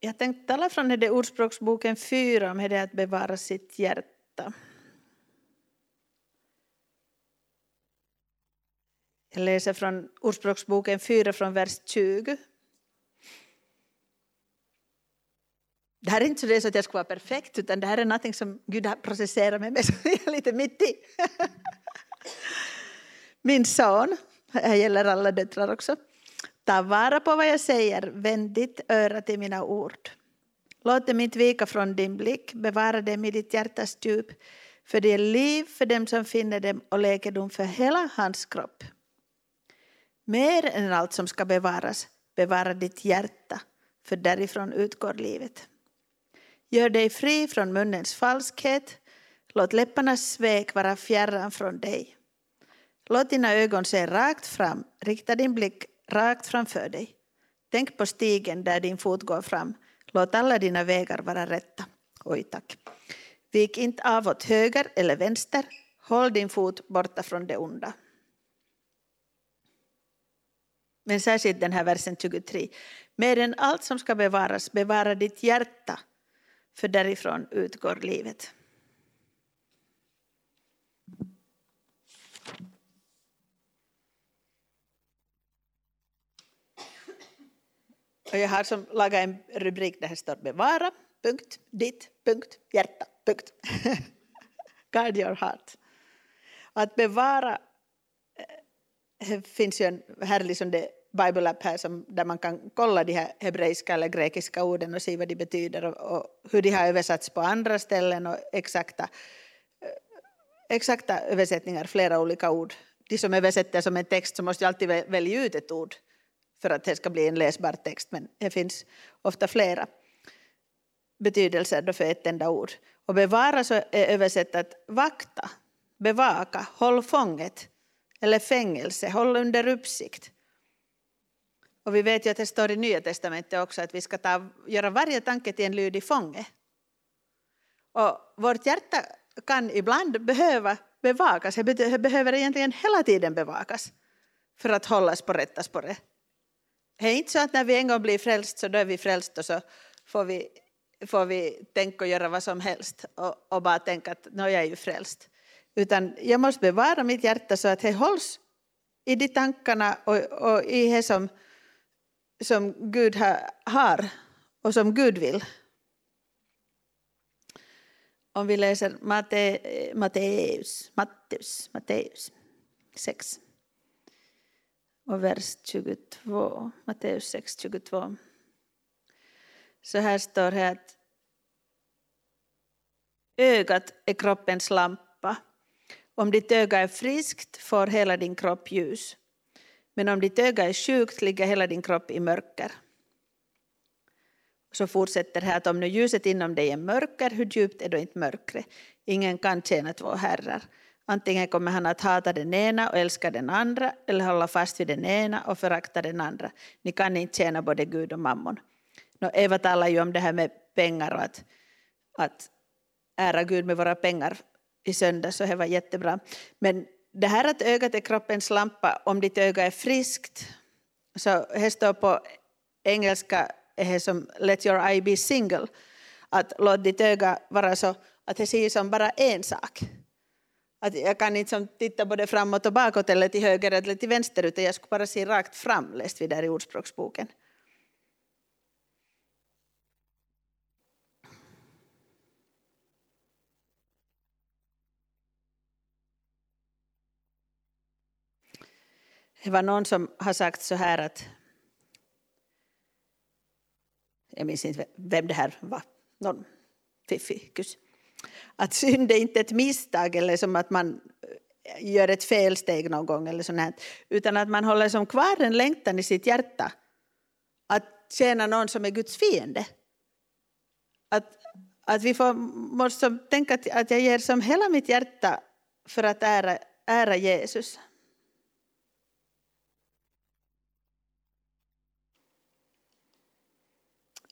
jag tänkte tala från det Ordspråksboken 4 om det att bevara sitt hjärta. Jag läser från Ordspråksboken 4 från vers 20. Det här är inte så att jag ska vara perfekt, utan det här är något som Gud har processerat med mig, så jag är lite mitt i. Min son, här gäller alla döttrar också, ta vara på vad jag säger, vänd ditt öra till mina ord. Låt dem inte vika från din blick, bevara dem i ditt hjärtas djup, för det är liv för dem som finner dem och läkedom för hela hans kropp. Mer än allt som ska bevaras, bevara ditt hjärta, för därifrån utgår livet. Gör dig fri från munnens falskhet, låt läpparnas svek vara fjärran från dig. Låt dina ögon se rakt fram, rikta din blick rakt framför dig. Tänk på stigen där din fot går fram, låt alla dina vägar vara rätta. Oj tack. Vik inte av åt höger eller vänster, håll din fot borta från det onda. Men särskilt den här versen 23. Mer än allt som ska bevaras, bevara ditt hjärta, för därifrån utgår livet. Och jag har som lagat en rubrik där det står bevara, punkt, ditt, punkt, hjärta, punkt. Guard your heart. Att bevara eh, det finns ju en härlig som det Bible app här som, där man kan kolla de här hebreiska eller grekiska orden och se vad de betyder och, och hur de har översatts på andra ställen och exakta, eh, exakta översättningar, flera olika ord. De som översätter som en text så måste ju alltid välja ut ett ord för att det ska bli en läsbar text, men det finns ofta flera betydelser för ett enda ord. Och bevara så är översatt att vakta, bevaka, håll fånget eller fängelse, håll under uppsikt. Och vi vet ju att det står i Nya Testamentet också att vi ska ta, göra varje tanke till en lydig fånge. Och vårt hjärta kan ibland behöva bevakas, det behöver egentligen hela tiden bevakas för att hållas på rätta spåret. Det är inte så att när vi en gång blir frälst så då är vi frälst och så får vi, får vi tänka och göra vad som helst och, och bara tänka att jag är ju frälst. Utan jag måste bevara mitt hjärta så att det hålls i de tankarna och, och i det som, som Gud har och som Gud vill. Om vi läser Matteus, Matteus, Matteus 6 och vers 22, Matteus 6, 22. Så här står det att ögat är kroppens lampa. Om ditt öga är friskt får hela din kropp ljus. Men om ditt öga är sjukt ligger hela din kropp i mörker. Så fortsätter här att om nu ljuset inom dig är mörker, hur djupt är då inte mörkret? Ingen kan tjäna två herrar. Antingen kommer han att hata den ena och älska den andra eller hålla fast vid den ena och förakta den andra. Ni kan inte tjäna både Gud och mammon. Nå, Eva talar ju om det här med pengar och att, att ära Gud med våra pengar i söndags. så det var jättebra. Men det här att ögat är kroppens lampa, om ditt öga är friskt, så det står på engelska är som let your eye be single, att låt ditt öga vara så att det ser som bara en sak. Att jag kan inte som titta både framåt och bakåt eller till höger eller till vänster utan jag skulle bara se rakt fram, läste vi där i Ordspråksboken. Det var någon som har sagt så här att jag minns inte vem det här var, någon fiffig kus att synd är inte ett misstag eller som att man eh, gör ett felsteg någon gång eller sånt här, utan att man håller som kvar en längtan i sitt hjärta att tjäna någon som är Guds fiende. Att, att vi får, måste tänka att jag ger som hela mitt hjärta för att ära, ära Jesus.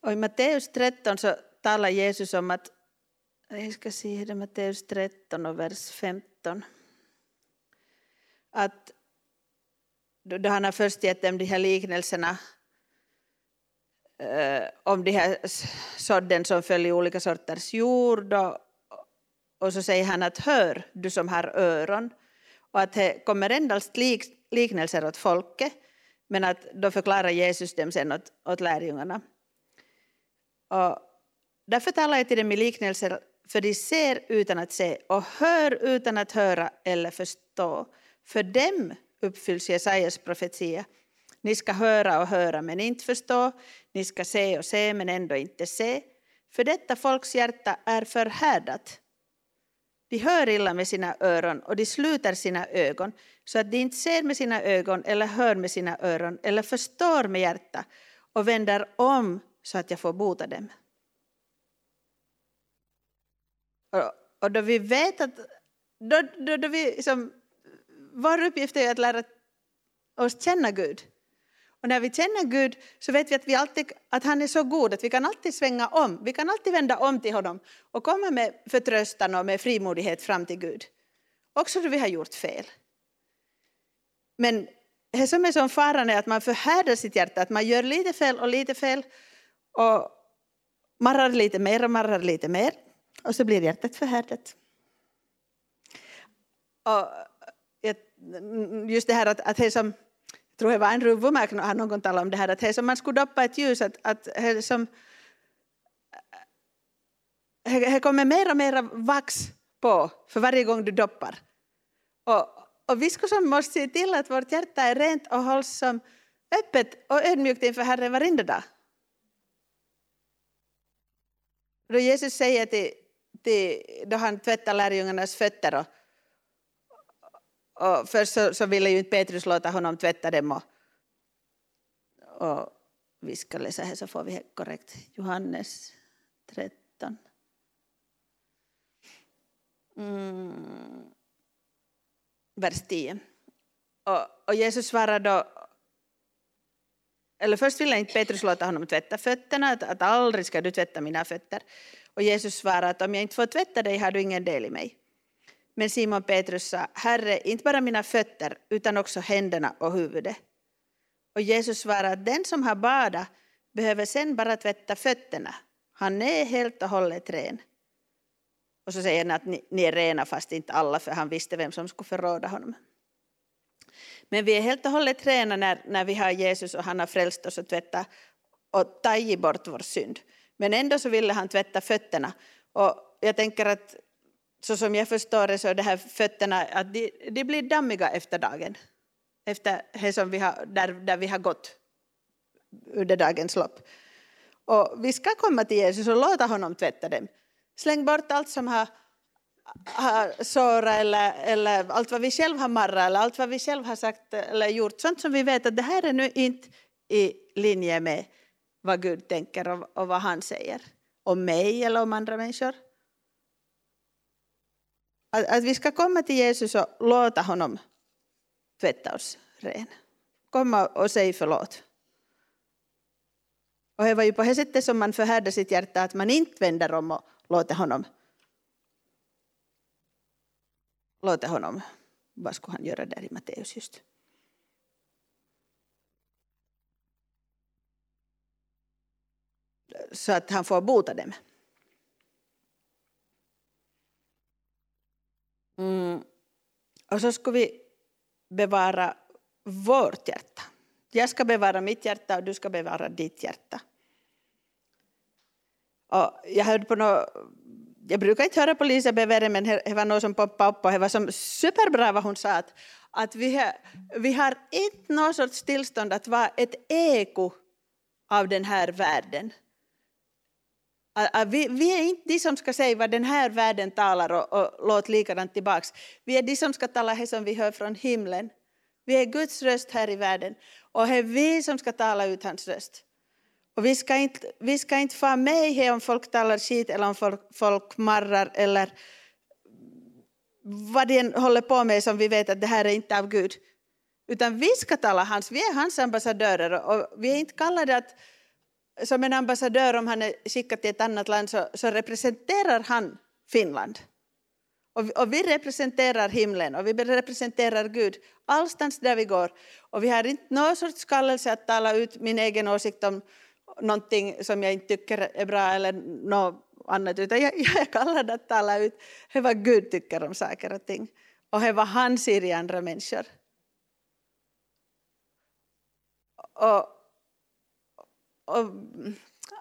Och I Matteus 13 så talar Jesus om att jag ska se det Matteus 13 och vers 15. Att då han har först gett dem de här liknelserna eh, om de här sådden som föll i olika sorters jord. Och, och så säger han att hör du som har öron. Och att det kommer endast lik, liknelser åt folket. Men att då förklarar Jesus dem sen åt, åt lärjungarna. Och därför talar jag till dem i liknelser för de ser utan att se och hör utan att höra eller förstå. För dem uppfylls Jesajas profetia. Ni ska höra och höra men inte förstå, ni ska se och se men ändå inte se. För detta folks hjärta är förhärdat. De hör illa med sina öron och de sluter sina ögon så att de inte ser med sina ögon eller hör med sina öron eller förstår med hjärta och vänder om så att jag får bota dem. Och, och då vi vet att då, då, då vi liksom, vår uppgift är att lära oss känna Gud. Och när vi känner Gud så vet vi att, vi alltid, att han är så god att vi kan alltid svänga om. Vi kan alltid vända om till honom och komma med förtröstan och med frimodighet fram till Gud. Också då vi har gjort fel. Men det som är som faran är att man förhärdar sitt hjärta, att man gör lite fel och lite fel och marrar lite mer och marrar lite mer och så blir hjärtat förhärdat. Och eh, mm, just det här att, att det som, jag tror det var en Ruvumäk har någon talat om det här, att det som man skulle doppa ett ljus, att, att det som, det kommer mer och mer vax på för varje gång du doppar. Och, och vi skulle som måste se till att vårt hjärta är rent och hålls som öppet och ödmjukt inför Herren varenda dag. Då Jesus säger till, till då han tvättar lärjungarnas fötter och, och först så, så, ville ju inte Petrus låta honom tvätta dem och, och vi ska läsa här så får vi korrekt. Johannes 13. Mm. Vers 10. Och, och Jesus svarade då eller först ville inte Petrus låta honom tvätta fötterna, att, att aldrig ska du tvätta mina fötter. Och Jesus svarade att om jag inte får tvätta dig har du ingen del i mig. Men Simon Petrus sa, Herre, inte bara mina fötter utan också händerna och huvudet. Och Jesus svarade att den som har badat behöver sen bara tvätta fötterna. Han är helt och hållet ren. Och så säger han att ni, ni är rena fast inte alla, för han visste vem som skulle förråda honom. Men vi är helt och hållet rena när, när vi har Jesus och han har frälst oss och tvättat och tagit bort vår synd. Men ändå så ville han tvätta fötterna. Och jag tänker att så som jag förstår det så är det här fötterna att de, de blir dammiga efter dagen. Efter det som vi har, där, där vi har gått under dagens lopp. Och vi ska komma till Jesus och låta honom tvätta dem. Släng bort allt som har, har sårat eller, eller allt vad vi själva har marrat eller allt vad vi själva har sagt eller gjort. Sånt som vi vet att det här är nu inte i linje med vad Gud tänker och, och vad han säger om mig eller om andra människor. Att, att vi ska komma till Jesus och låta honom tvätta oss ren. Komma och säga förlåt. Och det var ju på det sättet som man förhärdade sitt hjärta, att man inte vänder om och låter honom låter honom, vad skulle han göra där i Matteus just? Så att han får bota dem. Mm. Och så ska vi bevara vårt hjärta. Jag ska bevara mitt hjärta och du ska bevara ditt hjärta. Och jag hörde på något, jag brukar inte höra på Lisa Bevere men det var någon som poppade upp och det var som superbra vad hon sa att, att vi, har, vi har inte något sorts tillstånd att vara ett eko av den här världen. Vi, vi, är inte de som ska säga vad den här världen talar och, och låt likadant tillbaks. Vi är de som ska tala det som vi hör från himlen. Vi är Guds röst här i världen och det är vi som ska tala ut hans röst. Och vi ska inte, vi ska inte få med här om folk talar skit eller om folk, folk marrar eller vad de håller på med som vi vet att det här är inte av Gud. Utan vi ska tala hans, vi är hans ambassadörer och vi är inte kallade att som en ambassadör, om han är skickad till ett annat land, så, så representerar han Finland. Och, och, vi representerar himlen och vi representerar Gud allstans där vi går. Och vi har inte någon sorts kallelse att tala ut min egen åsikt om, någonting som jag inte tycker är bra eller något annat, utan jag, jag är kallad att tala ut vad Gud tycker om saker och ting och vad han ser i andra människor. Och, och,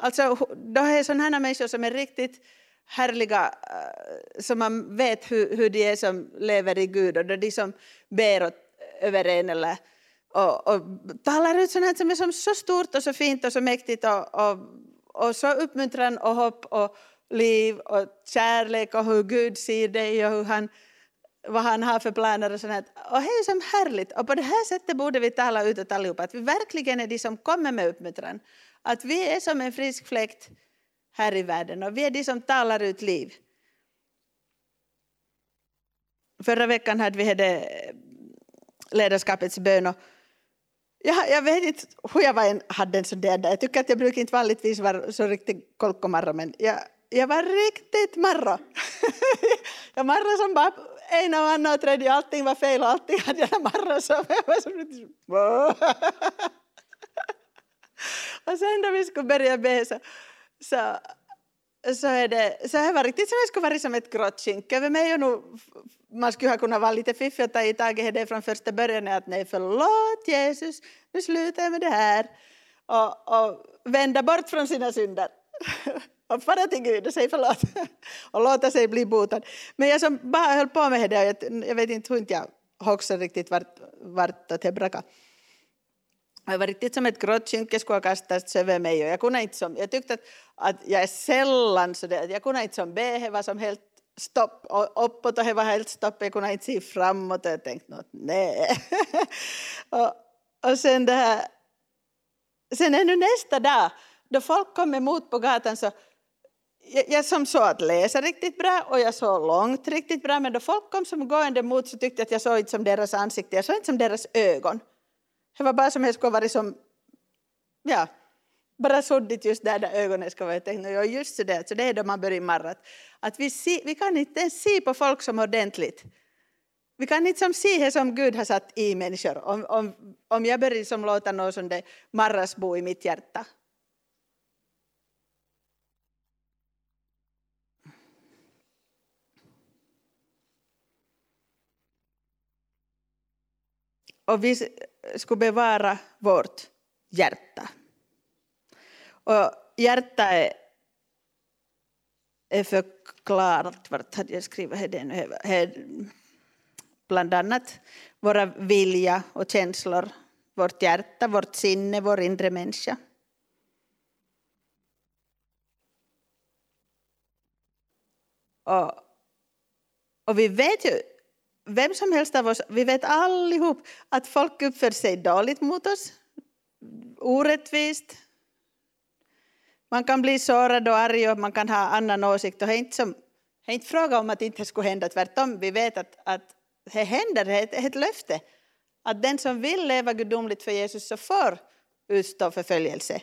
alltså, då är sådana här människor som är riktigt härliga, äh, som man vet hur, hur de är som lever i Gud och då de som ber åt, över en eller och, och talar ut sånt som är som så stort och så fint och så mäktigt och, och, och så uppmuntran och hopp och liv och kärlek och hur Gud ser dig och hur han, vad han har för planer och sånt. Och det är som härligt. Och på det här sättet borde vi tala utåt allihopa, att vi verkligen är de som kommer med uppmuntran. Att vi är som en frisk fläkt här i världen och vi är de som talar ut liv. Förra veckan hade vi hade eh, ledarskapets bön och jag, jag vet inte hur jag var en, hade en sån där. Jag tycker att jag brukar inte vanligtvis vara så riktigt kolkomarra men jag, jag var riktigt marra. jag marra som bara en och annan och tredje, allting var fel och allting hade jag marra som jag var som. och sen när vi skulle börja be så, så, så, är det, så här var riktigt som det skulle vara som ett grått över mig och nu, man skulle ha kunnat vara lite fiffig och ta i taget det från första början att nej förlåt Jesus, nu slutar jag med det här och, och vända bort från sina synder och fara till Gud och säga förlåt och låta sig bli botad. Men jag som bara höll på med det, jag, jag vet inte hur inte jag hoxade riktigt vart, vart det brakade. Det var riktigt som ett grått skynke skulle ha kastats över mig och jag kunde inte som, jag tyckte att, att jag är sällan så det, jag kunde inte som be, det var som helt stopp och uppåt och det var helt stopp, jag kunde inte se framåt och jag tänkte något, nej. och, och sen det här, sen ännu nästa dag, då folk kom emot på gatan så jag, jag som så att läsa riktigt bra och jag såg långt riktigt bra men då folk kom som gående emot så tyckte jag att jag såg inte som deras ansikte, jag såg inte som deras ögon. Det var bara som det skulle varit som, ja, bara suddigt just där, där ögonen ska vara. Jag tänkte, ja, just så där, så det är då man börjar marra. Att vi, se, vi kan inte ens se på folk som ordentligt. Vi kan inte som se det som Gud har satt i människor. Om, om, om jag börjar som låta något som det marras bo i mitt hjärta. Och vi skulle bevara vårt hjärta. Och hjärta är, är förklarat, vart hade jag skrivit det nu? Bland annat våra vilja och känslor, vårt hjärta, vårt sinne, vår inre människa. Och, och vi vet ju vem som helst av oss, vi vet allihop att folk uppför sig dåligt mot oss, orättvist. Man kan bli sårad och arg och man kan ha annan åsikt. Och det är inte, som, det är inte fråga om att det inte skulle hända, tvärtom. Vi vet att, att det händer, det är ett löfte. Att den som vill leva gudomligt för Jesus så får utstå förföljelse.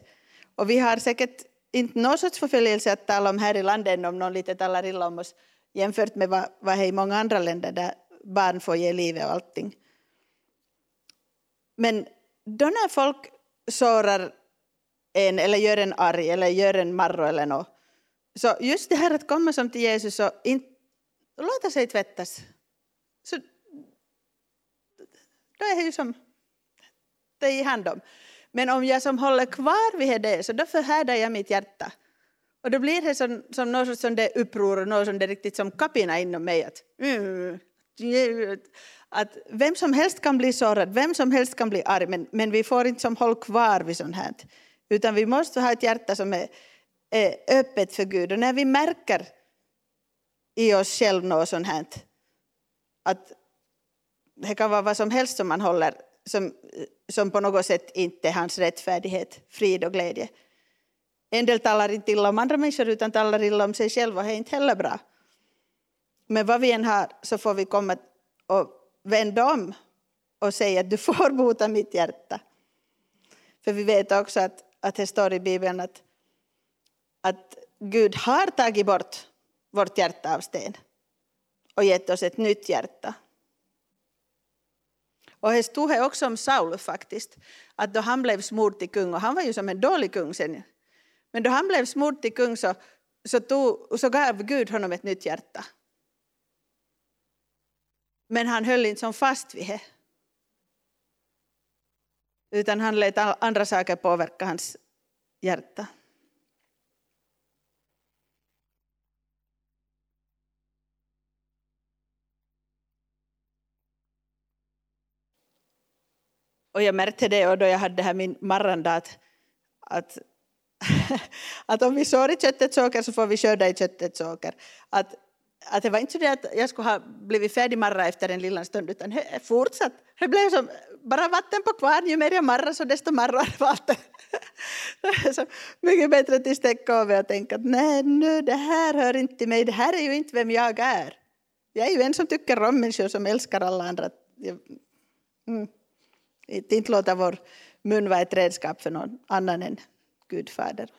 Och vi har säkert inte någon sorts förföljelse att tala om här i landet om någon lite talar illa om oss jämfört med vad, vad det är i många andra länder där barn får ge livet och allting. Men då när folk sårar en eller gör en arg eller gör en marro eller något. Så just det här att komma som till Jesus och inte låta sig tvättas. Så då är det ju som det är i hand om. Men om jag som håller kvar vid det så då förhärdar jag mitt hjärta. Och då blir det som, som något som det uppror och något som det riktigt som kapina inom mig. Att, mm, att vem som helst kan bli sårad, vem som helst kan bli arg, men, men vi får inte som hålla kvar vid sånt här. Utan vi måste ha ett hjärta som är, är öppet för Gud. Och när vi märker i oss själva något sånt här, att det kan vara vad som helst som man håller, som, som på något sätt inte är hans rättfärdighet, frid och glädje. En del talar inte illa om andra människor utan talar illa om sig själva, det är inte heller bra. Men vad vi än har så får vi komma och vända om och säga att du får bota mitt hjärta. För vi vet också att, att det står i Bibeln att, att Gud har tagit bort vårt hjärta av sten och gett oss ett nytt hjärta. Och det stod här också om Saul faktiskt, att då han blev smord till kung, och han var ju som en dålig kung sen, Men då han blev smord till kung så, så, tog, så gav Gud honom ett nytt hjärta. Men han höll inte som fast vid det. Utan han lät andra saker påverka hans hjärta. Och jag märkte det och då jag hade här min marranda att, att, att om vi sår i köttets åker så får vi skörda i köttets åker. Att, att det var inte så att jag skulle ha blivit färdig marra efter en liten stund utan det fortsatt. Det blev som bara vatten på kvarn. Ju mer jag marrar så desto marrare vatten. så mycket bättre till stäcka av och tänka att nej nu det här hör inte till mig. Det här är ju inte vem jag är. Jag är ju en som tycker om människor som älskar alla andra. Mm. Inte låta vår mun vara ett redskap för någon annan än Gud Fader,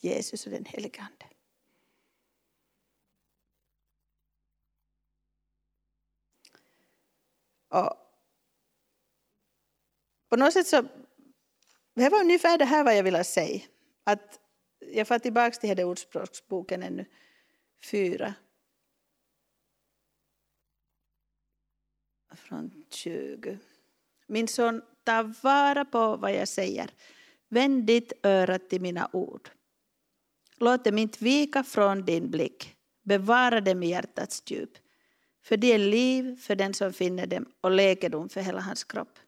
Jesus och den helige Ande. Och på något sätt så, det var ungefär det här vad jag ville säga. Att jag får tillbaka till den ordspråksboken ännu, fyra. Från 20. Min son, ta vara på vad jag säger. Vänd ditt öra till mina ord. Låt dem inte vika från din blick. Bevara dem i hjärtats djup. För det är liv för den som finner dem och läkedom för hela hans kropp.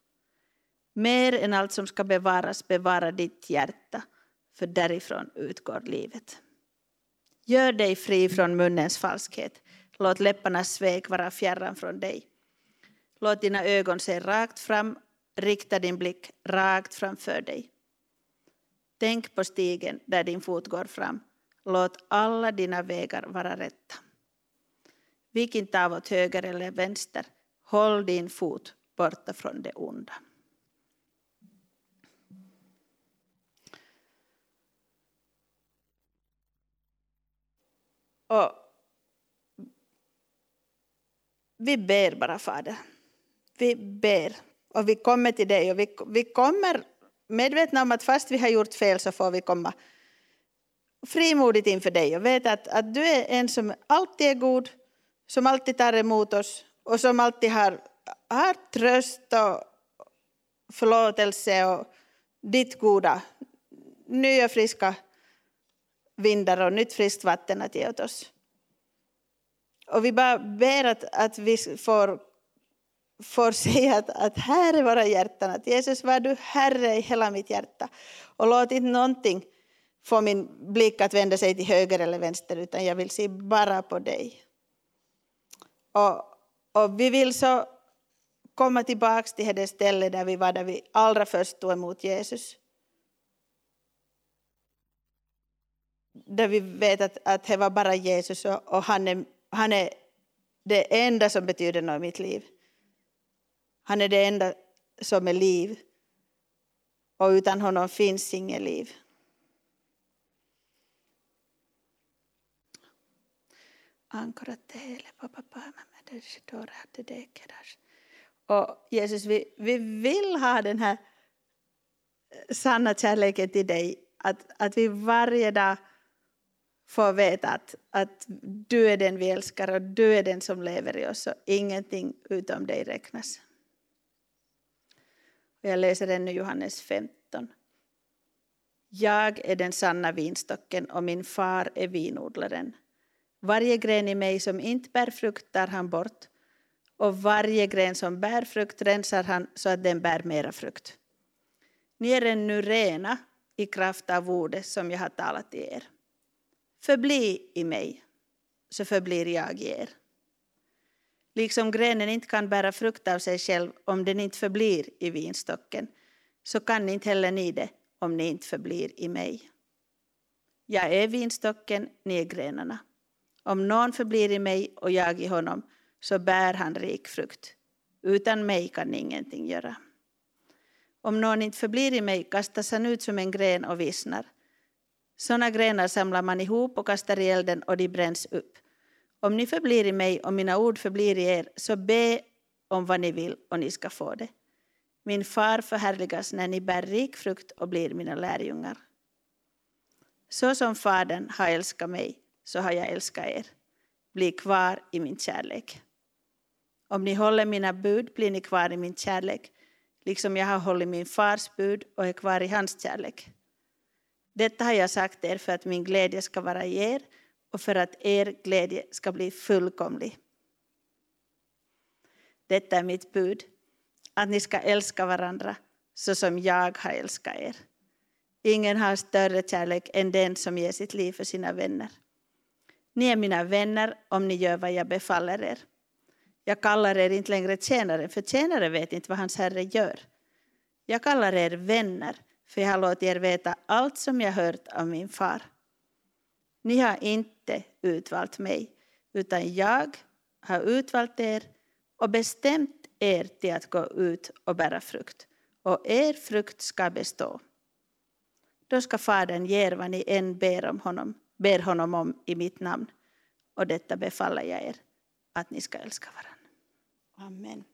Mer än allt som ska bevaras, bevara ditt hjärta, för därifrån utgår livet. Gör dig fri från munnens falskhet. Låt läpparnas svek vara fjärran från dig. Låt dina ögon se rakt fram, rikta din blick rakt framför dig. Tänk på stigen där din fot går fram. Låt alla dina vägar vara rätta. Vik inte av åt höger eller vänster. Håll din fot borta från det onda. Och vi ber bara, Fader. Vi ber och vi kommer till dig och vi, vi kommer medvetna om att fast vi har gjort fel så får vi komma frimodigt inför dig och veta att, att du är en som alltid är god, som alltid tar emot oss och som alltid har, har tröst och förlåtelse och ditt goda, nya friska vindar och nytt friskt vatten att ge åt oss. Och vi bara ber att, att vi får, får se att, att här är våra hjärtan, att Jesus var du Herre i hela mitt hjärta. Och låt inte någonting få min blick att vända sig till höger eller vänster, utan jag vill se bara på dig. Och, och vi vill så komma tillbaka till det ställe där vi var, där vi allra först tog emot Jesus. där vi vet att, att det var bara Jesus och, och han, är, han är det enda som betyder något i mitt liv. Han är det enda som är liv. Och utan honom finns inget liv. Och Jesus, vi, vi vill ha den här eh, sanna kärleken till dig. Att, att vi varje dag får veta att, att du är den vi älskar och du är den som lever i oss och ingenting utom dig räknas. Jag läser ännu Johannes 15. Jag är den sanna vinstocken och min far är vinodlaren. Varje gren i mig som inte bär frukt tar han bort och varje gren som bär frukt rensar han så att den bär mera frukt. Ni är ännu rena i kraft av ordet som jag har talat till er. Förbli i mig, så förblir jag i er. Liksom grenen inte kan bära frukt av sig själv om den inte förblir i vinstocken, så kan inte heller ni det om ni inte förblir i mig. Jag är vinstocken, ni är grenarna. Om någon förblir i mig och jag i honom, så bär han rik frukt. Utan mig kan ingenting göra. Om någon inte förblir i mig kastas han ut som en gren och vissnar. Sådana grenar samlar man ihop och kastar i elden och de bränns upp. Om ni förblir i mig och mina ord förblir i er, så be om vad ni vill och ni ska få det. Min far förhärligas när ni bär rik frukt och blir mina lärjungar. Så som Fadern har älskat mig, så har jag älskat er. Bli kvar i min kärlek. Om ni håller mina bud blir ni kvar i min kärlek, liksom jag har hållit min fars bud och är kvar i hans kärlek. Detta har jag sagt er för att min glädje ska vara i er och för att er glädje ska bli fullkomlig. Detta är mitt bud, att ni ska älska varandra så som jag har älskat er. Ingen har större kärlek än den som ger sitt liv för sina vänner. Ni är mina vänner om ni gör vad jag befaller er. Jag kallar er inte längre tjänare, för tjänare vet inte vad hans herre gör. Jag kallar er vänner, för jag har låtit er veta allt som jag hört av min far. Ni har inte utvalt mig, utan jag har utvalt er och bestämt er till att gå ut och bära frukt, och er frukt ska bestå. Då ska Fadern ge er vad ni än ber, om honom, ber honom om i mitt namn, och detta befaller jag er, att ni ska älska varandra. Amen.